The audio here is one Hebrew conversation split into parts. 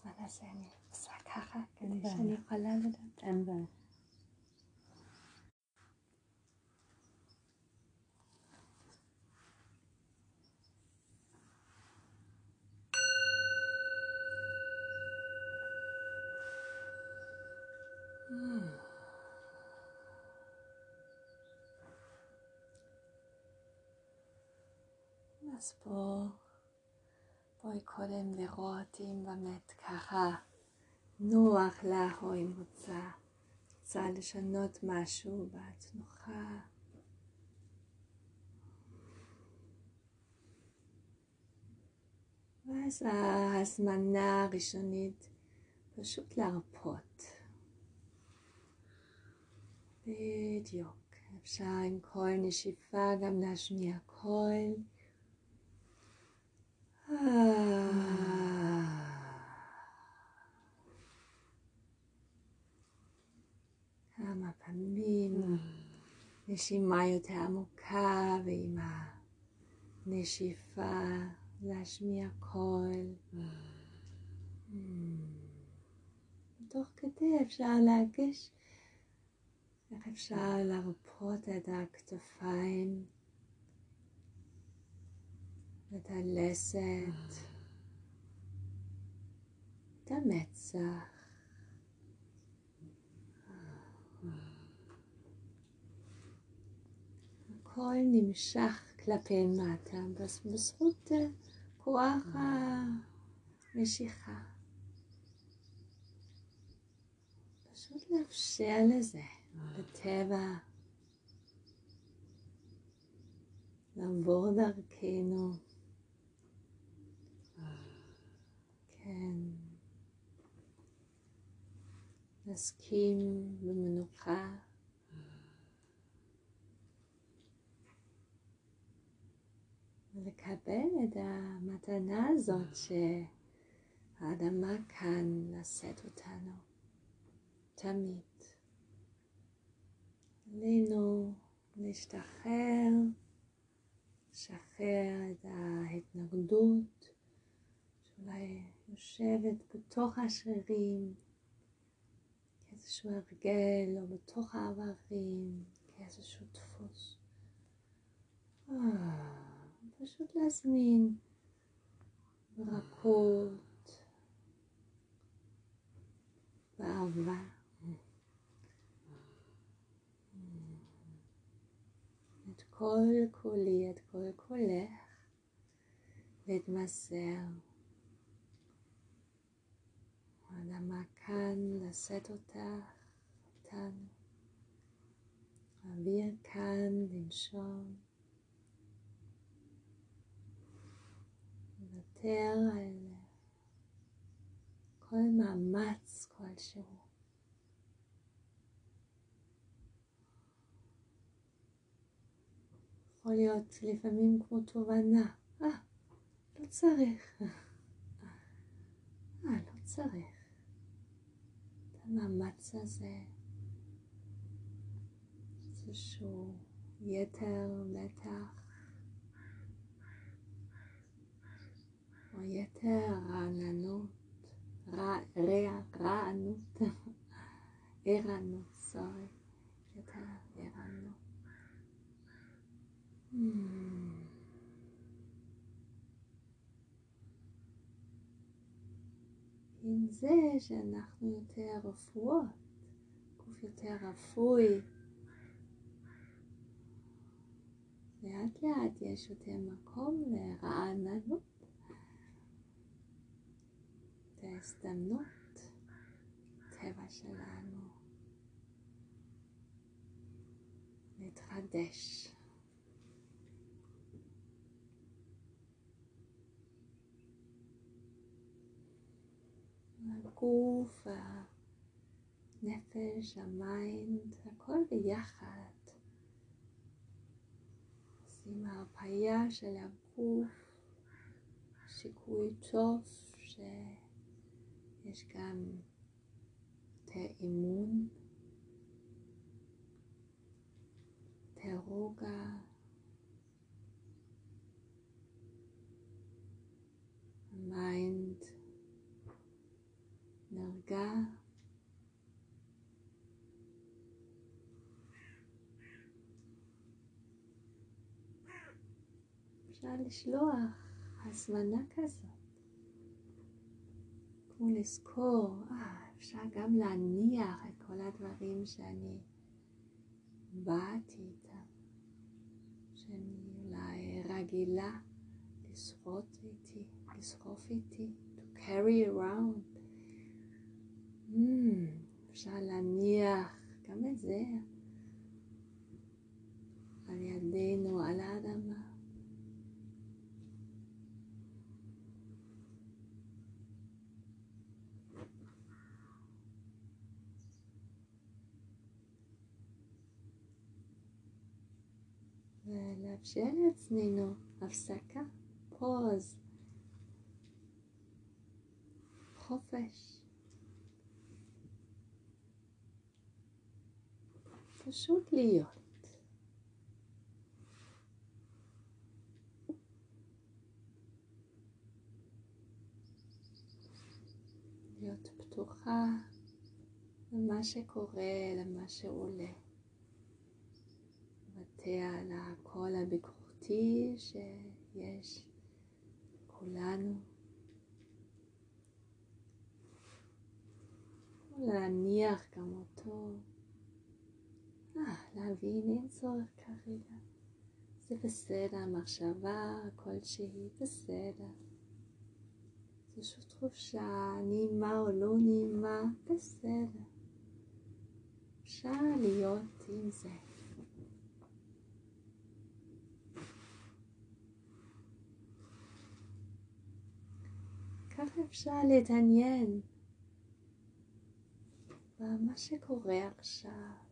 בזמן הזה אני עושה ככה, כדי בעיה. שאני יכולה לדעת. אין בעיה. אז בוא, בואי קודם לראות אם באמת ככה נוח לך, או אם רוצה, רוצה לשנות משהו בתנוחה. ואז ההזמנה הראשונית פשוט להרפות. בדיוק. אפשר עם כל נשיפה גם להשמיע קול. כמה פעמים נשימה יותר עמוקה ועם הנשיפה להשמיע קול. תוך כדי אפשר להרגיש איך אפשר להרפות את הכתפיים, את הלסת, את המצח. הכל נמשך כלפי מטה בז- בזכות אה, כוח המשיכה. פשוט לאפשר לזה בטבע לעבור דרכנו. כן. נסכים במנוחה. ולקבל את המתנה הזאת שהאדמה כאן לשאת אותנו תמיד. עלינו להשתחרר, לשחרר את ההתנגדות שאולי יושבת בתוך השרירים כאיזשהו הרגל או בתוך האיברים, כאיזשהו דפוס. אה, פשוט להזמין ברכות, באהבה. את כל כולי, את כל כולך, להתמסר. האדמה כאן לשאת אותך, אותנו. האוויר כאן לנשום. לוותר על כל מאמץ כלשהו. יכול להיות לפעמים כמו תובנה, אה, לא צריך, אה, לא צריך. המאמץ הזה, איזשהו יתר מתח, או יתר רעננות, רע- רע- רענות, ערנות, סורי, יתר ערנות. עם זה שאנחנו יותר רפואות, גוף יותר רפוי, לאט לאט יש יותר מקום לרעננות, את ההזדמנות, טבע שלנו, להתחדש. הגוף, הנפש, ה mind, הכל ביחד. אז עם ההרפיה של הגוף, סיכוי טוב שיש גם יותר אימון, יותר רוגע. ה mind רגע אפשר לשלוח הזמנה כזאת כמו לזכור, אה, אפשר גם להניח את כל הדברים שאני באתי איתם, שאני אולי רגילה לסחוט איתי, לשרוף איתי, to carry around. Mm, אפשר להניח גם את זה על ידינו, על האדמה. ולאפשר לעצמנו הפסקה, פוז, חופש. פשוט להיות. להיות פתוחה למה שקורה, למה שעולה. לוותר על הקול הביקורתי שיש כולנו. להניח גם אותו. להבין, אין צורך כרגע. זה בסדר, מחשבה כלשהי, בסדר. זה פשוט חופשה, נעימה או לא נעימה, בסדר. אפשר להיות עם זה. כך אפשר להתעניין במה שקורה עכשיו.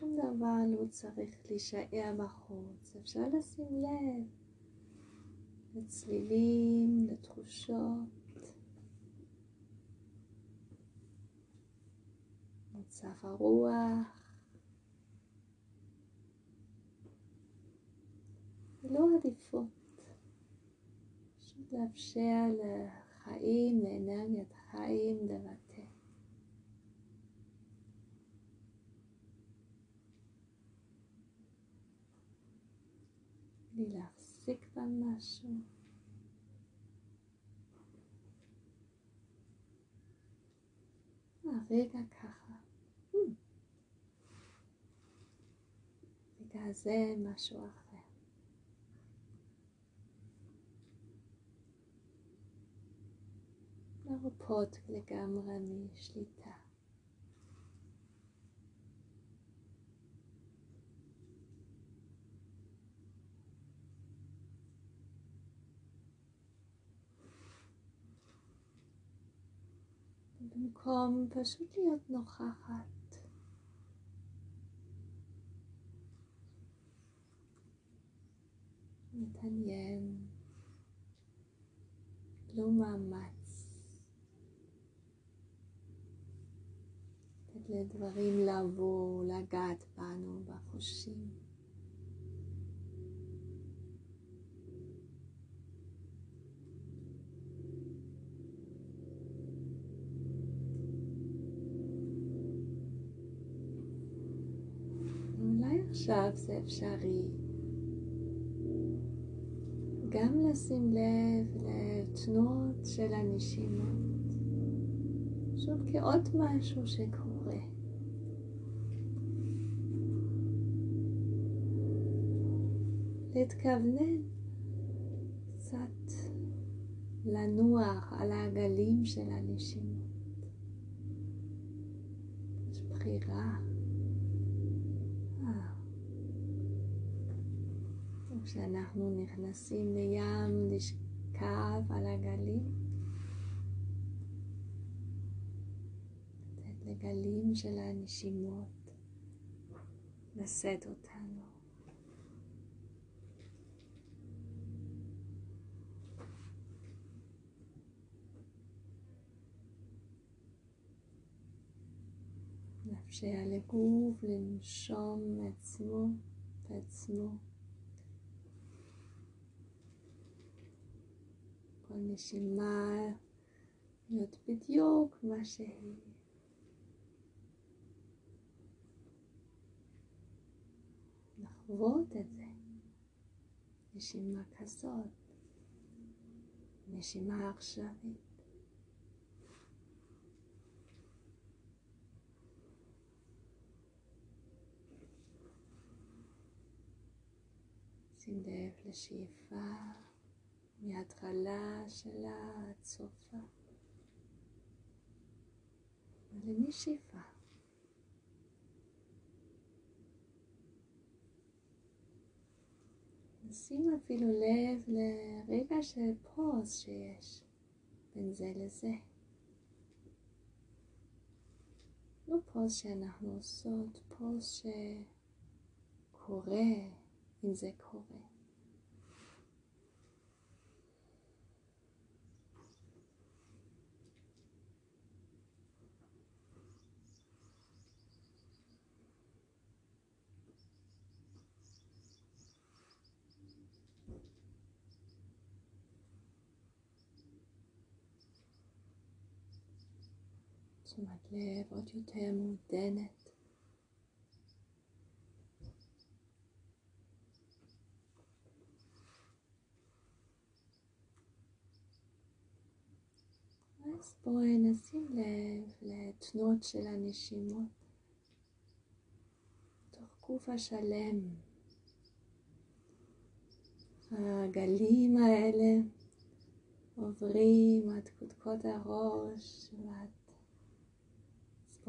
שום דבר לא צריך להישאר בחוץ, אפשר לשים לב לצלילים, לתחושות, מצב הרוח. ולא עדיפות. לאפשר לחיים, לאנרגיית חיים לבטא. להחזיק במשהו. הרגע ככה. רגע זה משהו אחר. מרפות לגמרי משליטה. במקום פשוט להיות נוכחת. מתעניין, לא מאמץ. לדברים לבוא, לגעת בנו, בחושים. עכשיו זה אפשרי גם לשים לב לתנועות של הנשימות, פשוט כעוד משהו שקורה. להתכוונן קצת לנוח על העגלים של הנשימות. יש בחירה. אה. כשאנחנו נכנסים לים לשכב על הגלים, לתת לגלים של הנשימות לשאת אותנו. לאפשר לגוף לנשום מעצמו בעצמו. כל נשימה להיות בדיוק מה שהיא. לחוות את זה. נשימה כזאת, נשימה עכשווית. שים לב לשאיפה מההתחלה שלה עד סופה ולנשיפה. נשים אפילו לב לרגע של פוז שיש בין זה לזה. לא פוז שאנחנו עושות, פוז שקורה אם זה קורה. תשומת לב עוד יותר מעודנת. אז בואי נשים לב לתנועות של הנשימות תוך גוף השלם. הגלים האלה עוברים עד קודקוד הראש ועד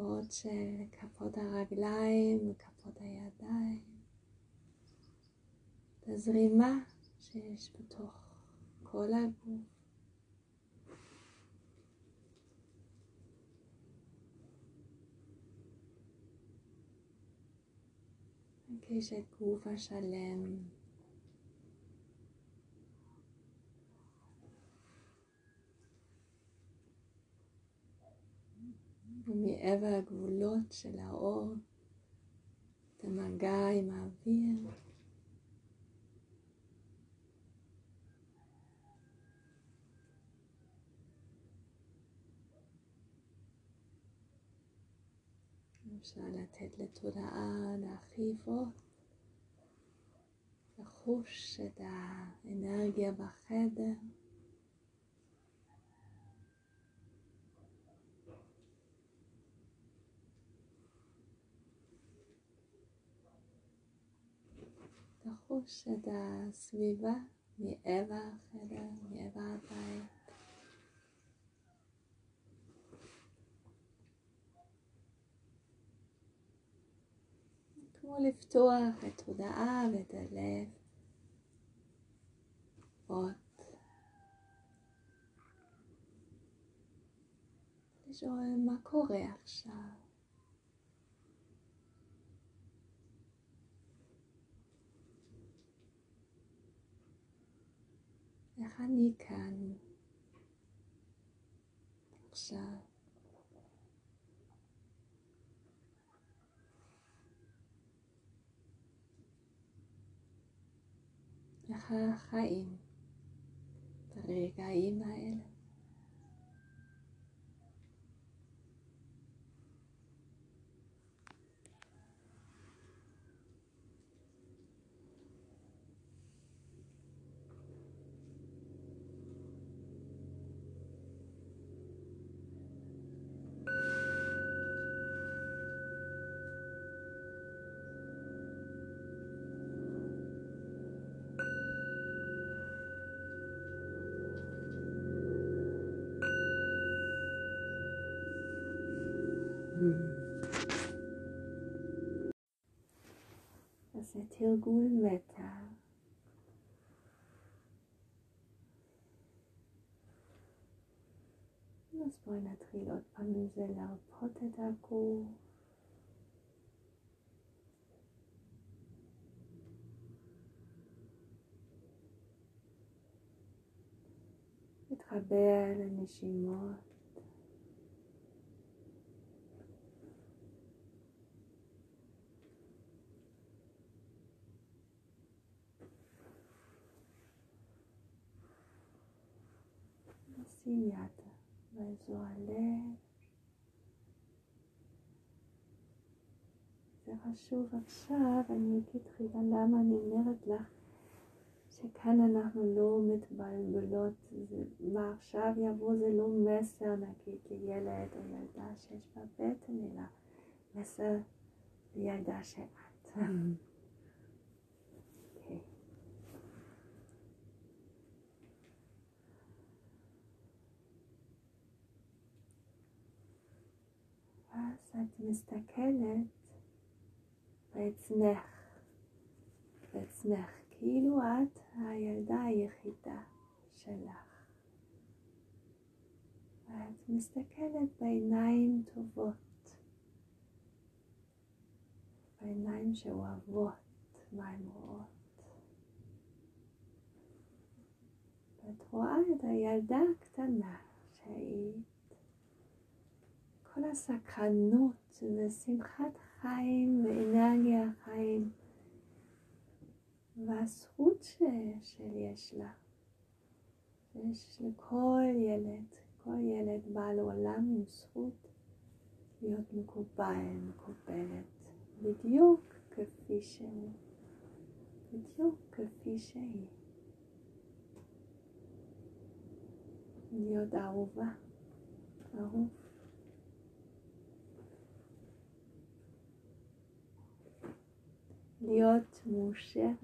אצבעות של כפות הרגליים וכפות הידיים. את הזרימה שיש בתוך כל הגוף. מרגיש את גוף השלם. ומעבר הגבולות של האור, את המגע עם האוויר. אפשר לתת לתודעה להרחיב עוד, לחוש את האנרגיה בחדר. לחוש את הסביבה מעבר החדר, מעבר הבית. כמו לפתוח את התודעה ואת הלב עוד. לשאול מה קורה עכשיו. איך אני כאן עכשיו? איך החיים ברגעים האלה? אז תרגול מטה. אז בואי נתחיל עוד פעם מזה להרפות את הגוף. להתחבר לנשימות. נשים יד באזור הלב. זה חשוב עכשיו, אני אגיד רגע למה אני אומרת לך שכאן אנחנו לא מתבלבלות, זה, מה עכשיו יבוא זה לא מסר נגיד לילד או ילדה שיש בבטן, אלא מסר לילדה שאת. את מסתכלת בעצמך, בעצמך, כאילו את הילדה היחידה שלך. ואת מסתכלת בעיניים טובות, בעיניים שאוהבות מה הן רואות. ואת רואה את הילדה הקטנה שהיית, כל הסקרנות ושמחת חיים ואנרגיה החיים והזכות ש... שיש לה, שיש לכל ילד, כל ילד בא לעולם עם זכות להיות מקובל, מקובלת, בדיוק כפי שהוא, בדיוק כפי שהיא. להיות אהובה, להיות מאושרת.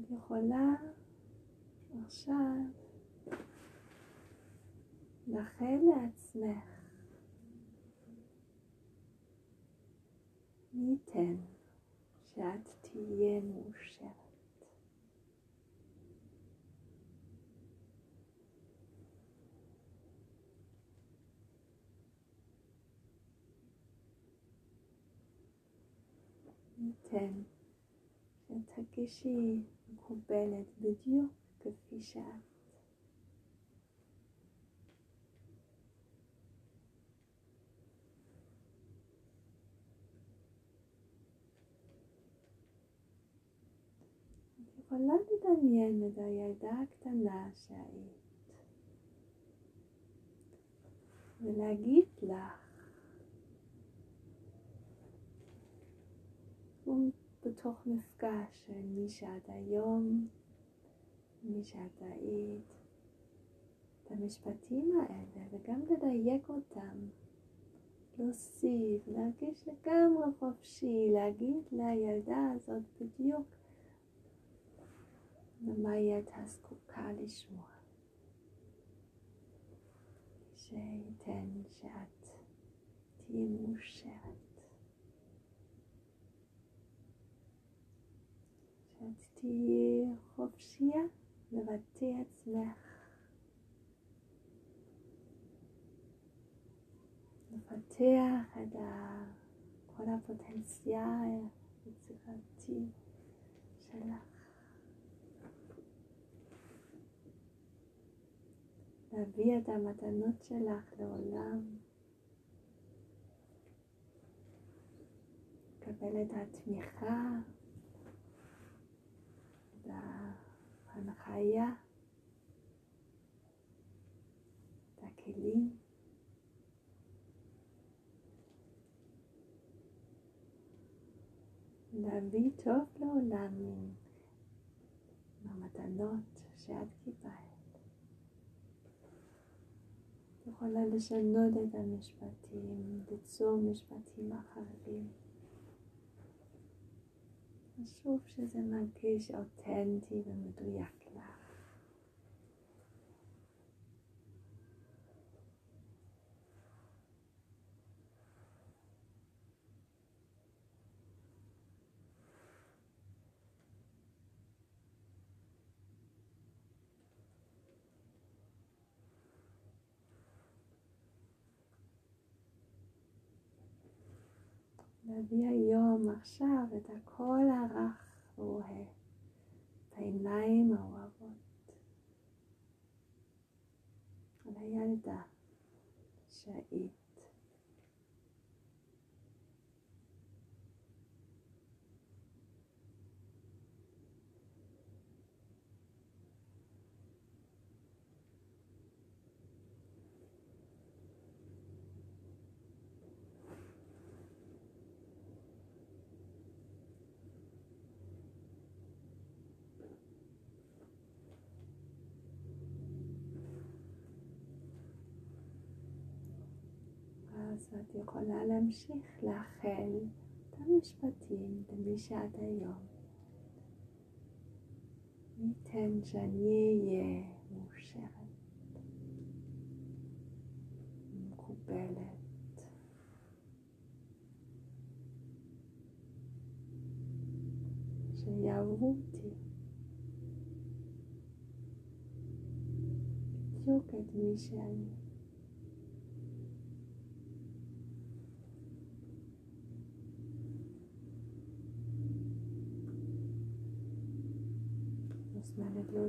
את יכולה עכשיו לאחל לעצמך מי ייתן שאת תהיה מאושרת. ניתן שתרגישי מקובלת בדיוק כפי שאת. את יכולה לדמיין את הילדה הקטנה שהיית ולהגיד לך בתוך מפגש של מי שאת היום, מי שאת היית, את המשפטים האלה וגם לדייק אותם, להוסיף, להרגיש לגמרי חופשי, להגיד לילדה הזאת בדיוק למה היא הייתה זקוקה לשמוע. שייתן שאת תהיי מאושרת. שאת תהיי חופשייה לבטא עצמך. לפתח את כל הפוטנציאל היצירתי שלך. להביא את המתנות שלך לעולם. לקבל את התמיכה ההנחיה, את הכלים. להביא טוב לעולם עם המתנות שאת קיבלת. את יכולה לשנות את המשפטים, ליצור משפטים אחרים. חשוב שזה מרגיש אותנטי ומדויק לך. להביא היום, עכשיו, את הקול הרך ואוהב, את העיניים האוהבות, על הילדה שהיית. אז את יכולה להמשיך לאחל את המשפטים למי שעד היום. מי ייתן שאני אהיה מאושרת, מקובלת, שיאהבו אותי. בדיוק את מי שאני.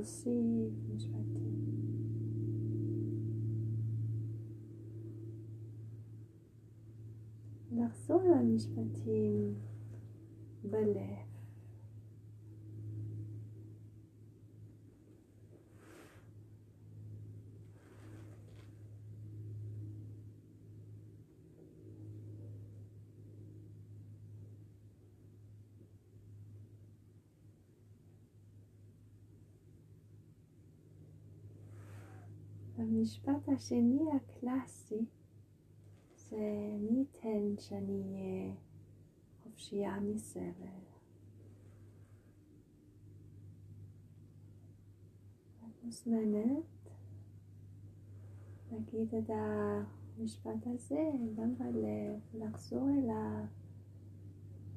מוזמנת להוסיף משפטים. לחזור על המשפטים בלב. המשפט השני הקלאסי זה מי ייתן שאני אהיה חופשייה מסבל. את מוזמנת להגיד את המשפט הזה גם בלב, לחזור אליו,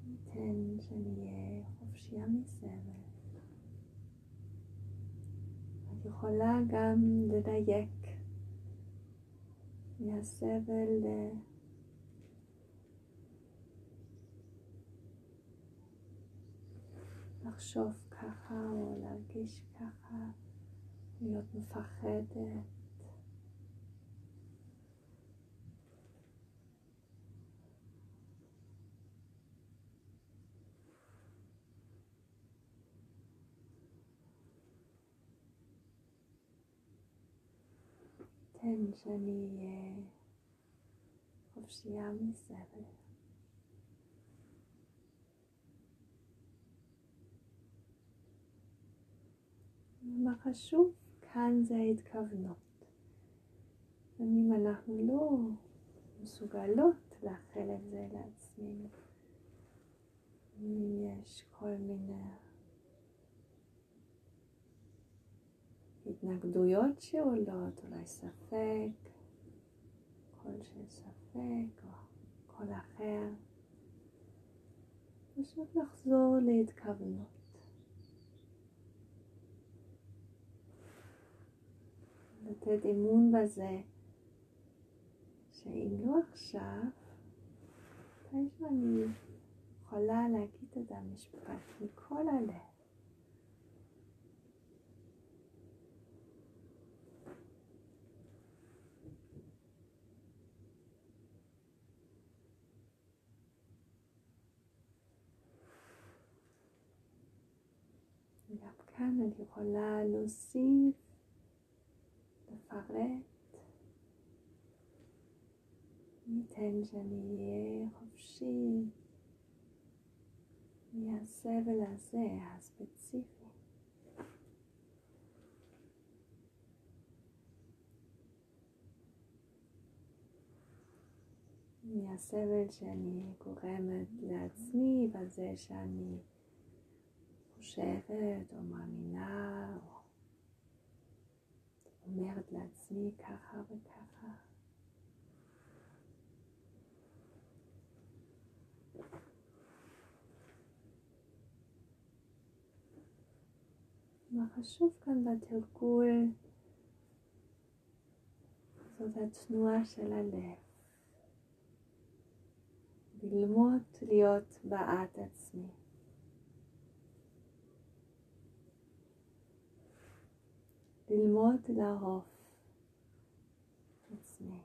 מי ייתן שאני אהיה חופשייה מסבל. יכולה גם לדייק מהסבל לחשוב ככה או להרגיש ככה, להיות מפחדת. תן שאני אהיה חופשייה מסבל. מה חשוב כאן זה ההתכוונות. לפעמים אנחנו לא מסוגלות לאחל את זה לעצמנו. אם יש כל מיני התנגדויות שעולות, אולי ספק, קול של ספק או קול אחר. פשוט לחזור להתכוונות. לתת אמון בזה שאם לא עכשיו, מתישהו אני יכולה להגיד את המשפט מכל הלב. גם כאן את יכולה להוסיף, לפרט. ניתן שאני אהיה חופשי מהסבל הזה הספציפי. מהסבל שאני גורמת לעצמי בזה שאני חושבת או מאמינה או אומרת לעצמי ככה וככה. מה חשוב כאן בתרגול זאת התנועה של הלב. ללמוד להיות בעת עצמי. ללמוד לאהוב עצמי.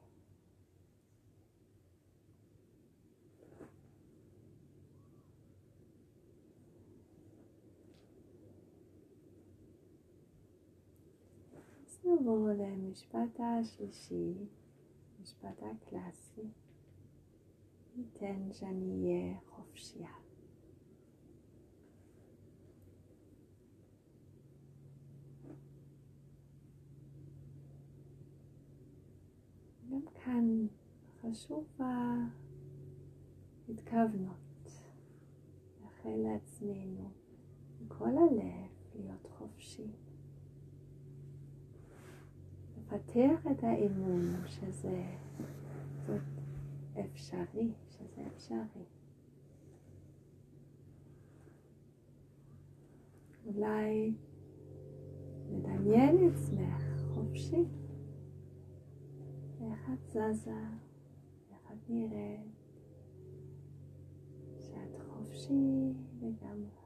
אז נעבור למשפט השלישי, משפט הקלאסי. ניתן שאני אהיה חופשייה. גם כאן חשוב ההתכוונות, לאחל לעצמנו מכל הלב להיות חופשי. לפתח את האמון שזה זאת אפשרי, שזה אפשרי. אולי לדמיין עצמך חופשי. את זזה, את נראית, שאת חופשי לגמרי.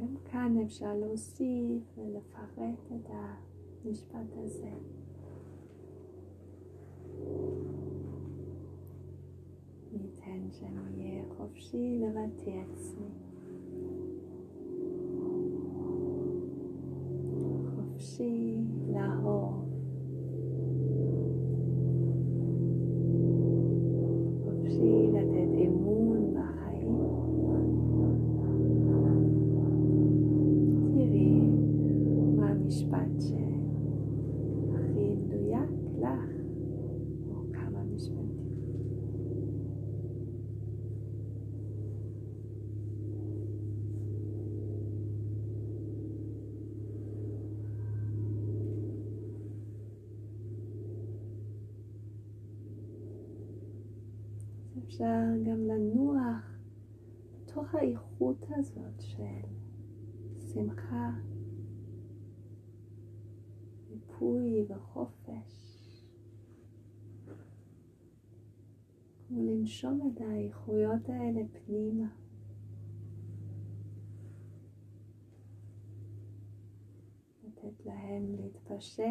גם כאן אפשר להוסיף ולפרט את המשפט הזה. ניתן שאני אהיה חופשי אפשר גם לנוח בתוך האיכות הזאת של שמחה, ריפוי וחופש. כמו לנשום את האיכויות האלה פנימה. לתת להם להתפשט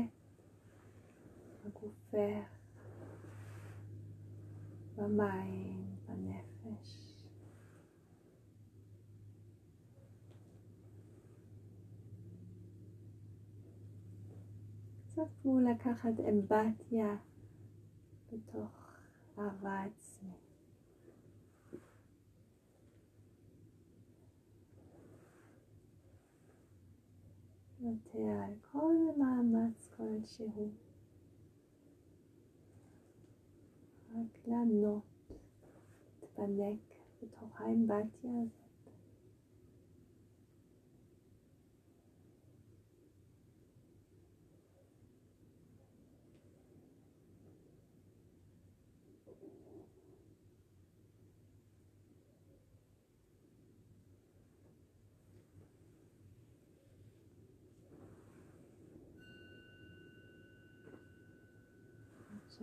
בגופך, במים, בנפש. קצת כמו לקחת אמבטיה בתוך אהבה עצמית. לוותר על כל מאמץ כלשהו. Agla Not Vanek, Tochaim Batias,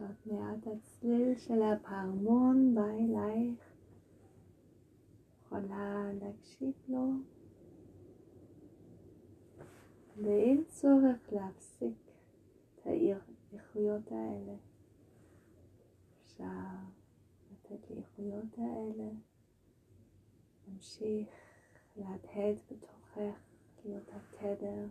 שעוד מעט הצליל של הפעמון בא אלייך, יכולה להקשיב לו, ואין צורך להפסיק את האיכויות האלה. אפשר לתת לאיכויות האלה להמשיך להדהד בתוכך, להיות התדר.